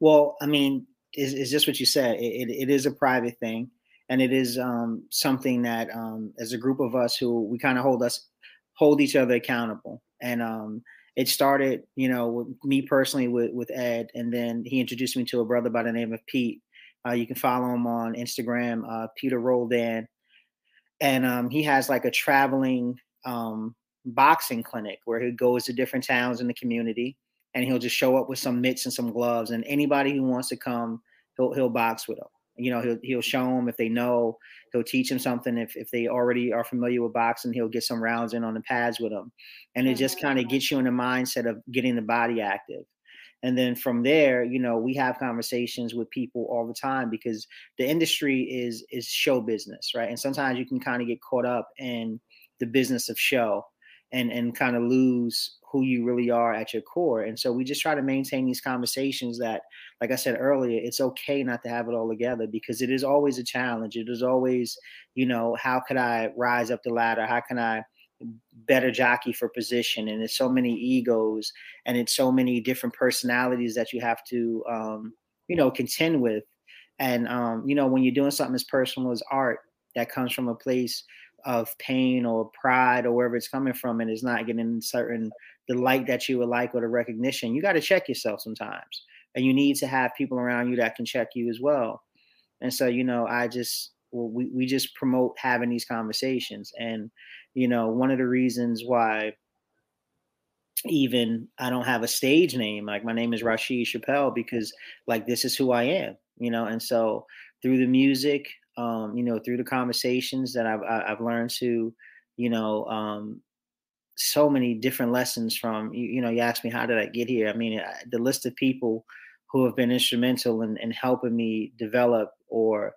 Well, I mean, is is just what you said. It, it, it is a private thing, and it is um, something that, um, as a group of us who we kind of hold us hold each other accountable. And um, it started, you know, with me personally with, with Ed, and then he introduced me to a brother by the name of Pete. Uh, you can follow him on Instagram, uh, Peter Roldan, and um, he has like a traveling um, boxing clinic where he goes to different towns in the community, and he'll just show up with some mitts and some gloves, and anybody who wants to come, he'll he'll box with them you know he'll he'll show them if they know. He'll teach them something if, if they already are familiar with boxing he'll get some rounds in on the pads with them and it just kind of mm-hmm. gets you in the mindset of getting the body active. And then from there you know we have conversations with people all the time because the industry is is show business right? And sometimes you can kind of get caught up in the business of show and and kind of lose who you really are at your core. And so we just try to maintain these conversations that, like I said earlier, it's okay not to have it all together because it is always a challenge. It is always, you know, how could I rise up the ladder? How can I better jockey for position? And it's so many egos and it's so many different personalities that you have to, um, you know, contend with. And um, you know, when you're doing something as personal as art, that comes from a place of pain or pride or wherever it's coming from and is not getting certain the light that you would like or the recognition you got to check yourself sometimes and you need to have people around you that can check you as well. And so you know i just well, we, we just promote having these conversations and you know one of the reasons why even i don't have a stage name like my name is rasheed chappell because like this is who i am you know and so through the music um, you know, through the conversations that I've I've learned to, you know, um, so many different lessons from you, you know. You asked me how did I get here? I mean, the list of people who have been instrumental in, in helping me develop or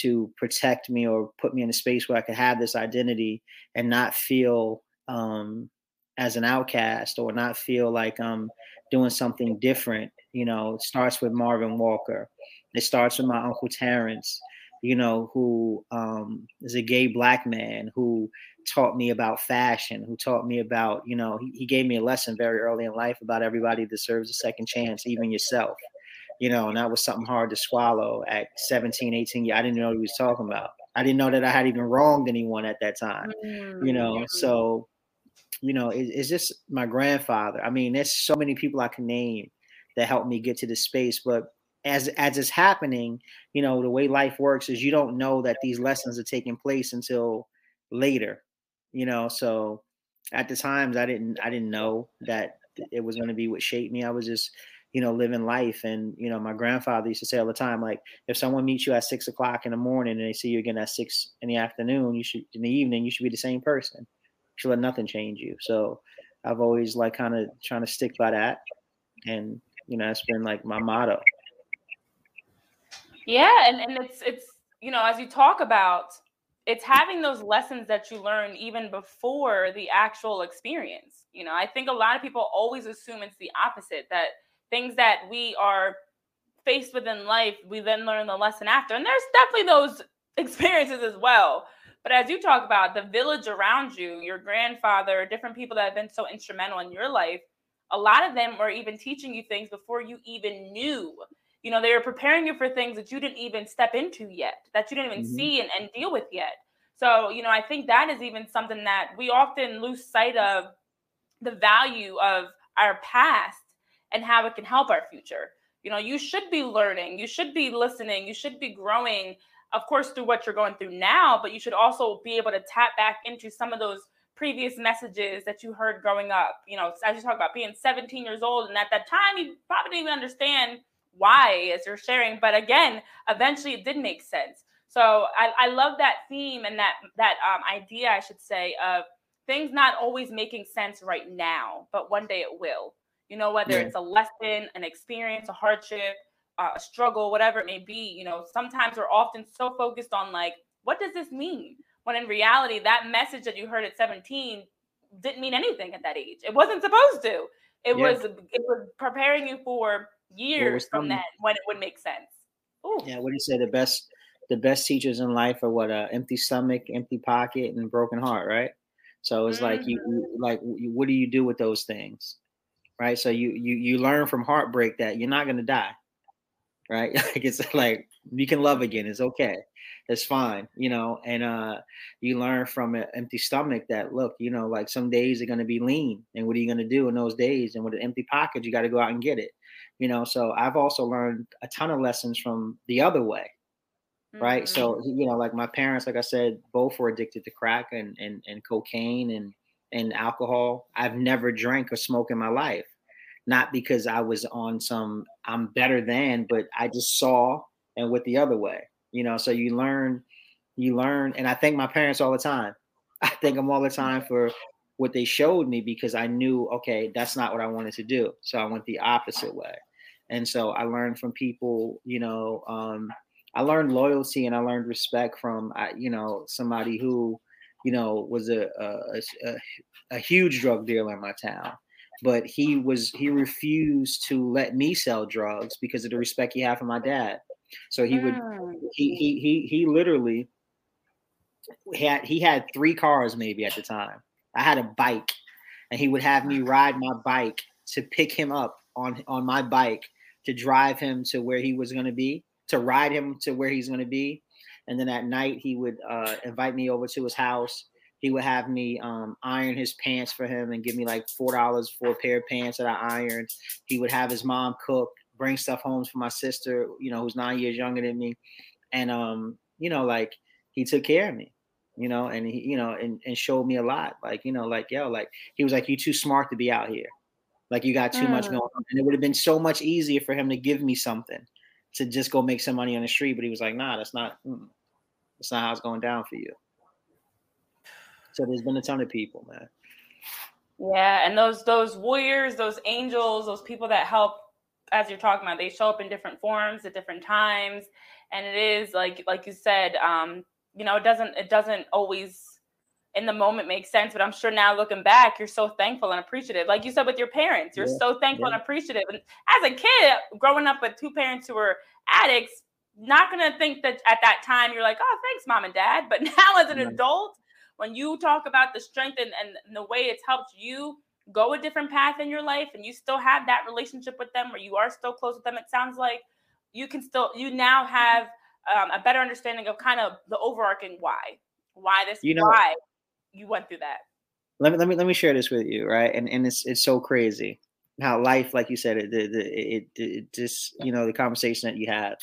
to protect me or put me in a space where I could have this identity and not feel um, as an outcast or not feel like I'm doing something different. You know, it starts with Marvin Walker. It starts with my uncle Terrence you know, who um, is a gay black man who taught me about fashion, who taught me about, you know, he, he gave me a lesson very early in life about everybody deserves a second chance, even yourself. you know, and that was something hard to swallow at 17, 18 years. I didn't know what he was talking about. I didn't know that I had even wronged anyone at that time, mm-hmm. you know. So, you know, it, it's just my grandfather. I mean, there's so many people I can name that helped me get to this space, but as as it's happening, you know, the way life works is you don't know that these lessons are taking place until later, you know. So at the times I didn't I didn't know that it was going to be what shaped me. I was just you know, living life. And, you know, my grandfather used to say all the time, like, if someone meets you at six o'clock in the morning and they see you again at six in the afternoon, you should, in the evening, you should be the same person. You should let nothing change you. So I've always like kind of trying to stick by that. And, you know, that's been like my motto. Yeah. And, and it's, it's, you know, as you talk about, it's having those lessons that you learn even before the actual experience. You know, I think a lot of people always assume it's the opposite that things that we are faced with in life, we then learn the lesson after. And there's definitely those experiences as well. But as you talk about the village around you, your grandfather, different people that have been so instrumental in your life, a lot of them were even teaching you things before you even knew. You know, they were preparing you for things that you didn't even step into yet, that you didn't even mm-hmm. see and, and deal with yet. So, you know, I think that is even something that we often lose sight of the value of our past and how it can help our future. You know, you should be learning, you should be listening, you should be growing, of course, through what you're going through now, but you should also be able to tap back into some of those previous messages that you heard growing up. You know, as you talk about being 17 years old, and at that time, you probably didn't even understand why as you're sharing, but again, eventually it did make sense. So I, I love that theme and that that um, idea, I should say, of things not always making sense right now, but one day it will you know, whether yeah. it's a lesson, an experience, a hardship, uh, a struggle, whatever it may be, you know, sometimes we're often so focused on like, what does this mean? When in reality, that message that you heard at 17 didn't mean anything at that age. It wasn't supposed to. It yeah. was it was preparing you for years from then when it would make sense. Ooh. Yeah, what do you say? The best the best teachers in life are what a uh, empty stomach, empty pocket, and broken heart, right? So it's mm-hmm. like you, you like what do you do with those things? right? So you you you learn from heartbreak that you're not gonna die, right? like it's like you can love again. It's okay. It's fine, you know. And uh, you learn from an empty stomach that look, you know, like some days are gonna be lean, and what are you gonna do in those days? And with an empty pocket, you got to go out and get it, you know. So I've also learned a ton of lessons from the other way, right? Mm-hmm. So you know, like my parents, like I said, both were addicted to crack and and and cocaine and and alcohol. I've never drank or smoked in my life not because I was on some I'm better than, but I just saw and went the other way. You know, so you learn, you learn, and I thank my parents all the time. I thank them all the time for what they showed me because I knew, okay, that's not what I wanted to do. So I went the opposite way. And so I learned from people, you know, um, I learned loyalty and I learned respect from, you know, somebody who, you know, was a, a, a, a huge drug dealer in my town but he was he refused to let me sell drugs because of the respect he had for my dad. So he would mm. he he he he literally had he had three cars maybe at the time. I had a bike, and he would have me ride my bike to pick him up on on my bike to drive him to where he was going to be, to ride him to where he's going to be, and then at night he would uh, invite me over to his house he would have me um, iron his pants for him and give me like four dollars for a pair of pants that I ironed. He would have his mom cook, bring stuff home for my sister, you know, who's nine years younger than me, and um, you know, like he took care of me, you know, and he, you know, and, and showed me a lot. Like, you know, like yo, like he was like, you too smart to be out here, like you got too mm. much going on, and it would have been so much easier for him to give me something to just go make some money on the street, but he was like, nah, that's not, mm, that's not how it's going down for you. So there's been a ton of people, man. Yeah, and those those warriors, those angels, those people that help, as you're talking about, they show up in different forms at different times, and it is like like you said, um, you know, it doesn't it doesn't always in the moment makes sense, but I'm sure now looking back, you're so thankful and appreciative. Like you said with your parents, you're yeah, so thankful yeah. and appreciative. And as a kid, growing up with two parents who were addicts, not gonna think that at that time you're like, oh, thanks, mom and dad. But now as an adult, when you talk about the strength and, and the way it's helped you go a different path in your life and you still have that relationship with them or you are still close with them, it sounds like you can still you now have um, a better understanding of kind of the overarching why, why this, you know, why you went through that. Let me let me let me share this with you, right? And and it's it's so crazy how life, like you said, it it, it, it just you know the conversation that you have,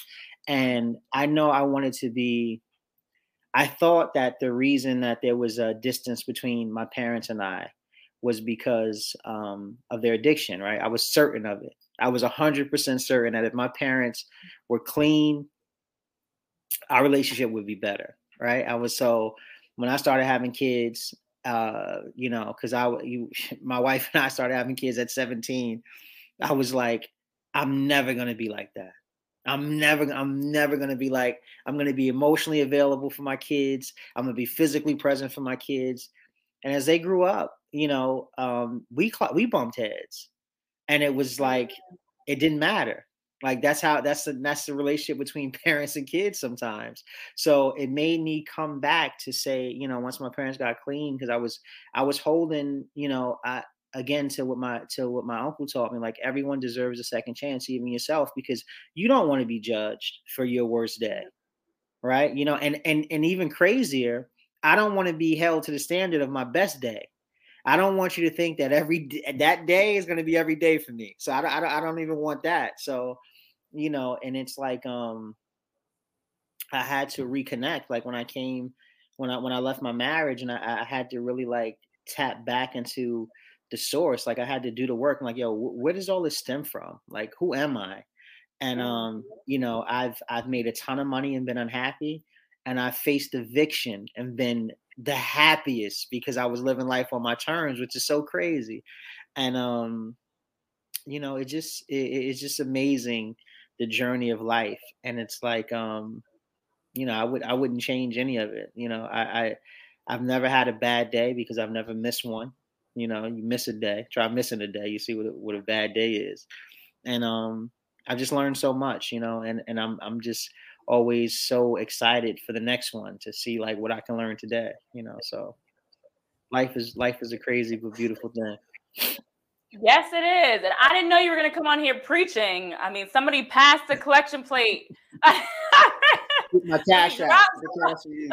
and I know I wanted to be. I thought that the reason that there was a distance between my parents and I was because um, of their addiction, right? I was certain of it. I was 100% certain that if my parents were clean, our relationship would be better, right? I was so when I started having kids, uh, you know, because I you my wife and I started having kids at 17, I was like, I'm never gonna be like that. I'm never I'm never gonna be like I'm gonna be emotionally available for my kids. I'm gonna be physically present for my kids. And as they grew up, you know, um, we we bumped heads, and it was like it didn't matter. Like that's how that's the that's the relationship between parents and kids sometimes. So it made me come back to say, you know, once my parents got clean, because I was I was holding, you know, I again to what my to what my uncle taught me, like everyone deserves a second chance, even yourself, because you don't want to be judged for your worst day. Right. You know, and and and even crazier, I don't want to be held to the standard of my best day. I don't want you to think that every that day is going to be every day for me. So I don't, I don't, I don't even want that. So, you know, and it's like um I had to reconnect. Like when I came, when I when I left my marriage, and I, I had to really like tap back into the source. Like I had to do the work. I'm like, yo, where does all this stem from? Like, who am I? And um, you know, I've I've made a ton of money and been unhappy, and I faced eviction and been the happiest because I was living life on my terms, which is so crazy. And um, you know, it just it, it's just amazing the journey of life. And it's like um, you know, I would I wouldn't change any of it. You know, I, I I've never had a bad day because I've never missed one. You know, you miss a day, try missing a day, you see what a, what a bad day is. And um, I've just learned so much, you know, and and I'm I'm just always so excited for the next one to see like what I can learn today, you know. So life is life is a crazy but beautiful thing. Yes, it is. And I didn't know you were going to come on here preaching. I mean, somebody passed the collection plate. My cash out.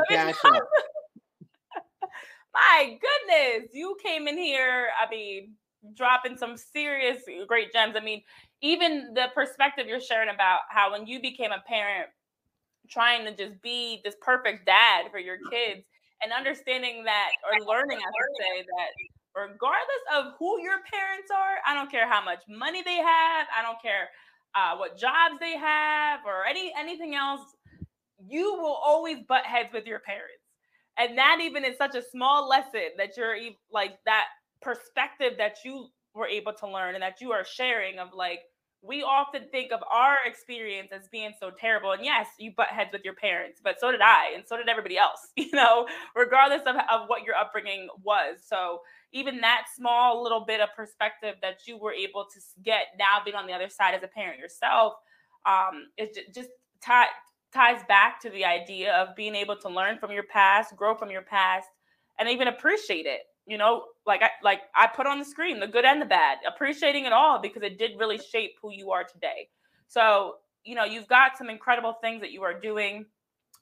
cash out. My goodness, you came in here. I mean, dropping some serious great gems. I mean, even the perspective you're sharing about how when you became a parent, trying to just be this perfect dad for your kids and understanding that or learning, I should say, that regardless of who your parents are, I don't care how much money they have, I don't care uh, what jobs they have or any anything else, you will always butt heads with your parents. And that even is such a small lesson that you're like that perspective that you were able to learn and that you are sharing of like we often think of our experience as being so terrible. And yes, you butt heads with your parents, but so did I, and so did everybody else, you know, regardless of, of what your upbringing was. So even that small little bit of perspective that you were able to get now being on the other side as a parent yourself, um, it just tie, ties back to the idea of being able to learn from your past, grow from your past, and even appreciate it you know like i like i put on the screen the good and the bad appreciating it all because it did really shape who you are today. So you know you've got some incredible things that you are doing.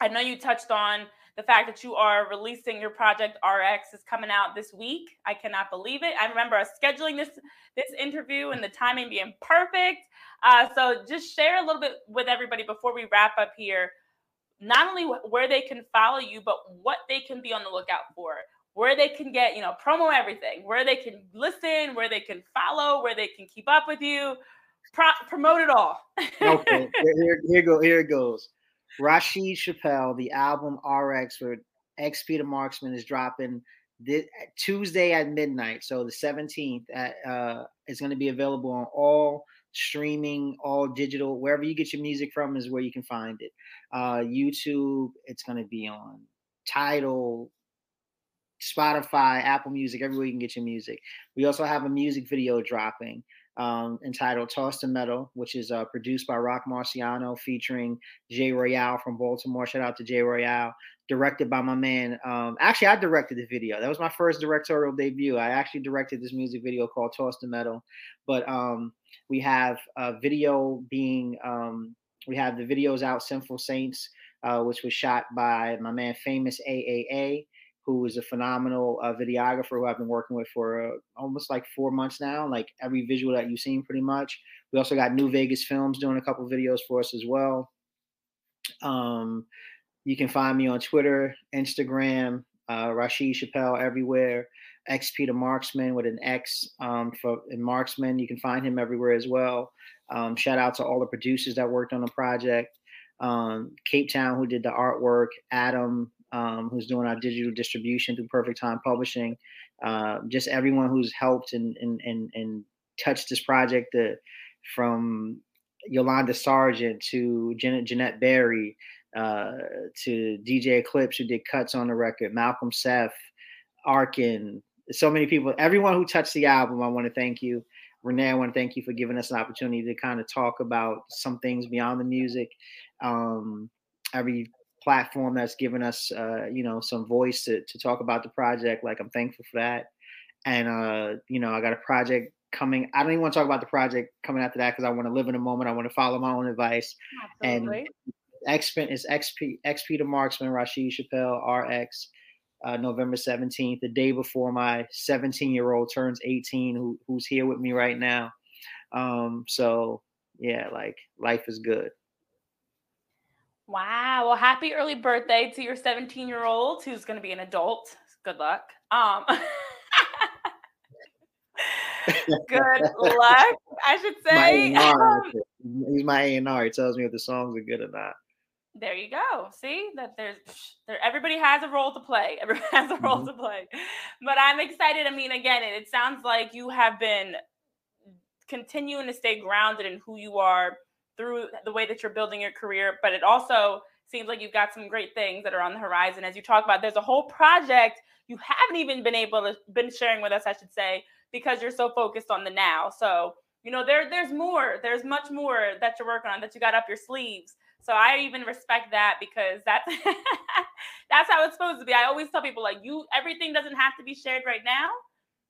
I know you touched on the fact that you are releasing your project rx is coming out this week. I cannot believe it. I remember us scheduling this this interview and the timing being perfect. Uh, so just share a little bit with everybody before we wrap up here. Not only where they can follow you but what they can be on the lookout for where they can get, you know, promo everything, where they can listen, where they can follow, where they can keep up with you. Pro- promote it all. okay, here, here go here it goes. Rasheed Chappell, the album RX for XP the Marksman is dropping this, Tuesday at midnight. So the 17th at uh is going to be available on all streaming, all digital, wherever you get your music from is where you can find it. Uh YouTube, it's going to be on Tidal, Spotify, Apple Music, everywhere you can get your music. We also have a music video dropping um, entitled Toss the Metal, which is uh, produced by Rock Marciano featuring Jay Royale from Baltimore. Shout out to Jay Royale. Directed by my man. Um, actually, I directed the video. That was my first directorial debut. I actually directed this music video called Toss the Metal. But um, we have a video being um, we have the videos out, Sinful Saints, uh, which was shot by my man, famous AAA, who is a phenomenal uh, videographer who I've been working with for uh, almost like four months now. Like every visual that you've seen, pretty much. We also got New Vegas Films doing a couple videos for us as well. Um, you can find me on Twitter, Instagram, uh, Rasheed Chappell everywhere. XP the Marksman with an X um, for in Marksman. You can find him everywhere as well. Um, shout out to all the producers that worked on the project. Um, Cape Town, who did the artwork. Adam, um, who's doing our digital distribution through Perfect Time Publishing. Uh, just everyone who's helped and and and, and touched this project. Uh, from Yolanda Sargent to Jeanette, Berry uh, to DJ Eclipse, who did cuts on the record, Malcolm Seth, Arkin, so many people, everyone who touched the album, I want to thank you. Renee, I want to thank you for giving us an opportunity to kind of talk about some things beyond the music. Um, every platform that's given us, uh, you know, some voice to, to talk about the project, like I'm thankful for that. And, uh, you know, I got a project coming. I don't even want to talk about the project coming after that because I want to live in the moment. I want to follow my own advice. Absolutely. And XP is XP, XP to Marksman, Rasheed Chappell, RX uh, November 17th, the day before my 17 year old turns 18, who, who's here with me right now. Um, so, yeah, like life is good. Wow. Well, happy early birthday to your 17 year old who's going to be an adult. Good luck. Um, good luck, I should say. He's my A&R. He tells me if the songs are good or not. There you go. See that there's there everybody has a role to play. Everybody has a role mm-hmm. to play. But I'm excited. I mean, again, it, it sounds like you have been continuing to stay grounded in who you are through the way that you're building your career, but it also seems like you've got some great things that are on the horizon as you talk about there's a whole project you haven't even been able to been sharing with us i should say because you're so focused on the now so you know there there's more there's much more that you're working on that you got up your sleeves so I even respect that because that's that's how it's supposed to be. I always tell people like you everything doesn't have to be shared right now.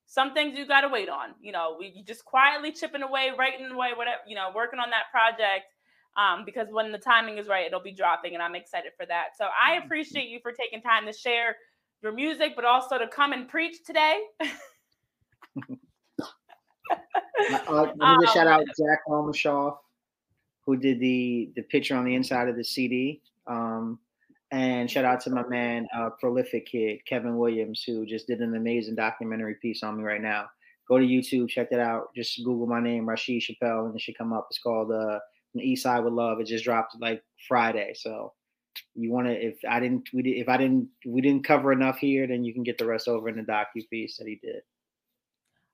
Some things you got to wait on. You know, we you just quietly chipping away, writing away, whatever. You know, working on that project. Um, because when the timing is right, it'll be dropping, and I'm excited for that. So I mm-hmm. appreciate you for taking time to share your music, but also to come and preach today. uh, let me just um, shout out Jack Almashaw who did the the picture on the inside of the CD. Um, and shout out to my man, uh, prolific kid Kevin Williams, who just did an amazing documentary piece on me right now. Go to YouTube, check that out. Just Google my name, Rasheed Chappell, and it should come up. It's called uh, "The East Side with Love." It just dropped like Friday, so you want to. If I didn't, we did, if I didn't, we didn't cover enough here, then you can get the rest over in the docu piece that he did.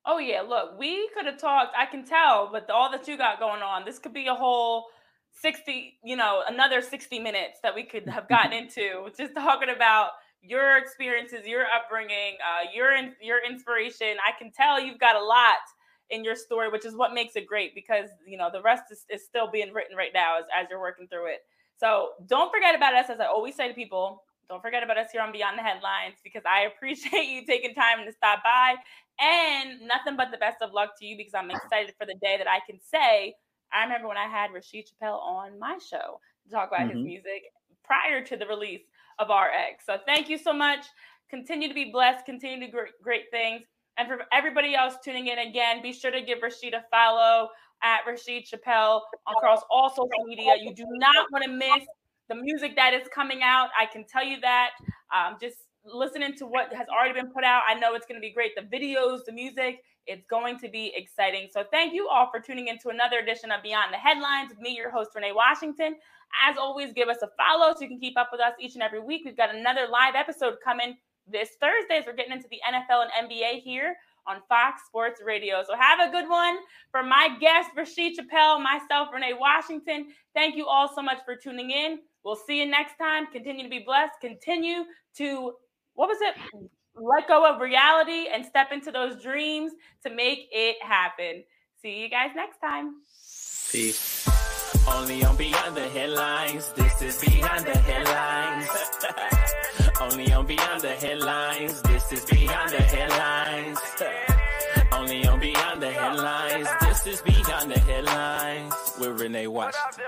Oh yeah, look, we could have talked. I can tell, but all that you got going on, this could be a whole sixty, you know, another sixty minutes that we could have gotten into just talking about your experiences, your upbringing, uh, your your inspiration. I can tell you've got a lot in your story, which is what makes it great because you know the rest is, is still being written right now as, as you're working through it. So don't forget about us, as I always say to people. Don't forget about us here on Beyond the Headlines because I appreciate you taking time to stop by and nothing but the best of luck to you because I'm excited for the day that I can say, I remember when I had Rasheed Chappell on my show to talk about mm-hmm. his music prior to the release of RX. So thank you so much. Continue to be blessed, continue to do great, great things. And for everybody else tuning in again, be sure to give Rasheed a follow at Rasheed Chappell across all social media. You do not want to miss the music that is coming out. I can tell you that. Um, just listening to what has already been put out, I know it's going to be great. The videos, the music, it's going to be exciting. So thank you all for tuning into another edition of Beyond the Headlines with me, your host, Renee Washington. As always, give us a follow so you can keep up with us each and every week. We've got another live episode coming this Thursday as we're getting into the NFL and NBA here on Fox Sports Radio. So have a good one. For my guest, Rasheed Chappell, myself, Renee Washington, thank you all so much for tuning in. We'll see you next time. Continue to be blessed. Continue to what was it? Let go of reality and step into those dreams to make it happen. See you guys next time. Peace. Only on Beyond the Headlines. This is Beyond the Headlines. Only on Beyond the Headlines. This is Beyond the Headlines. Only on Beyond the Headlines. This is Beyond the Headlines with Renee Washington.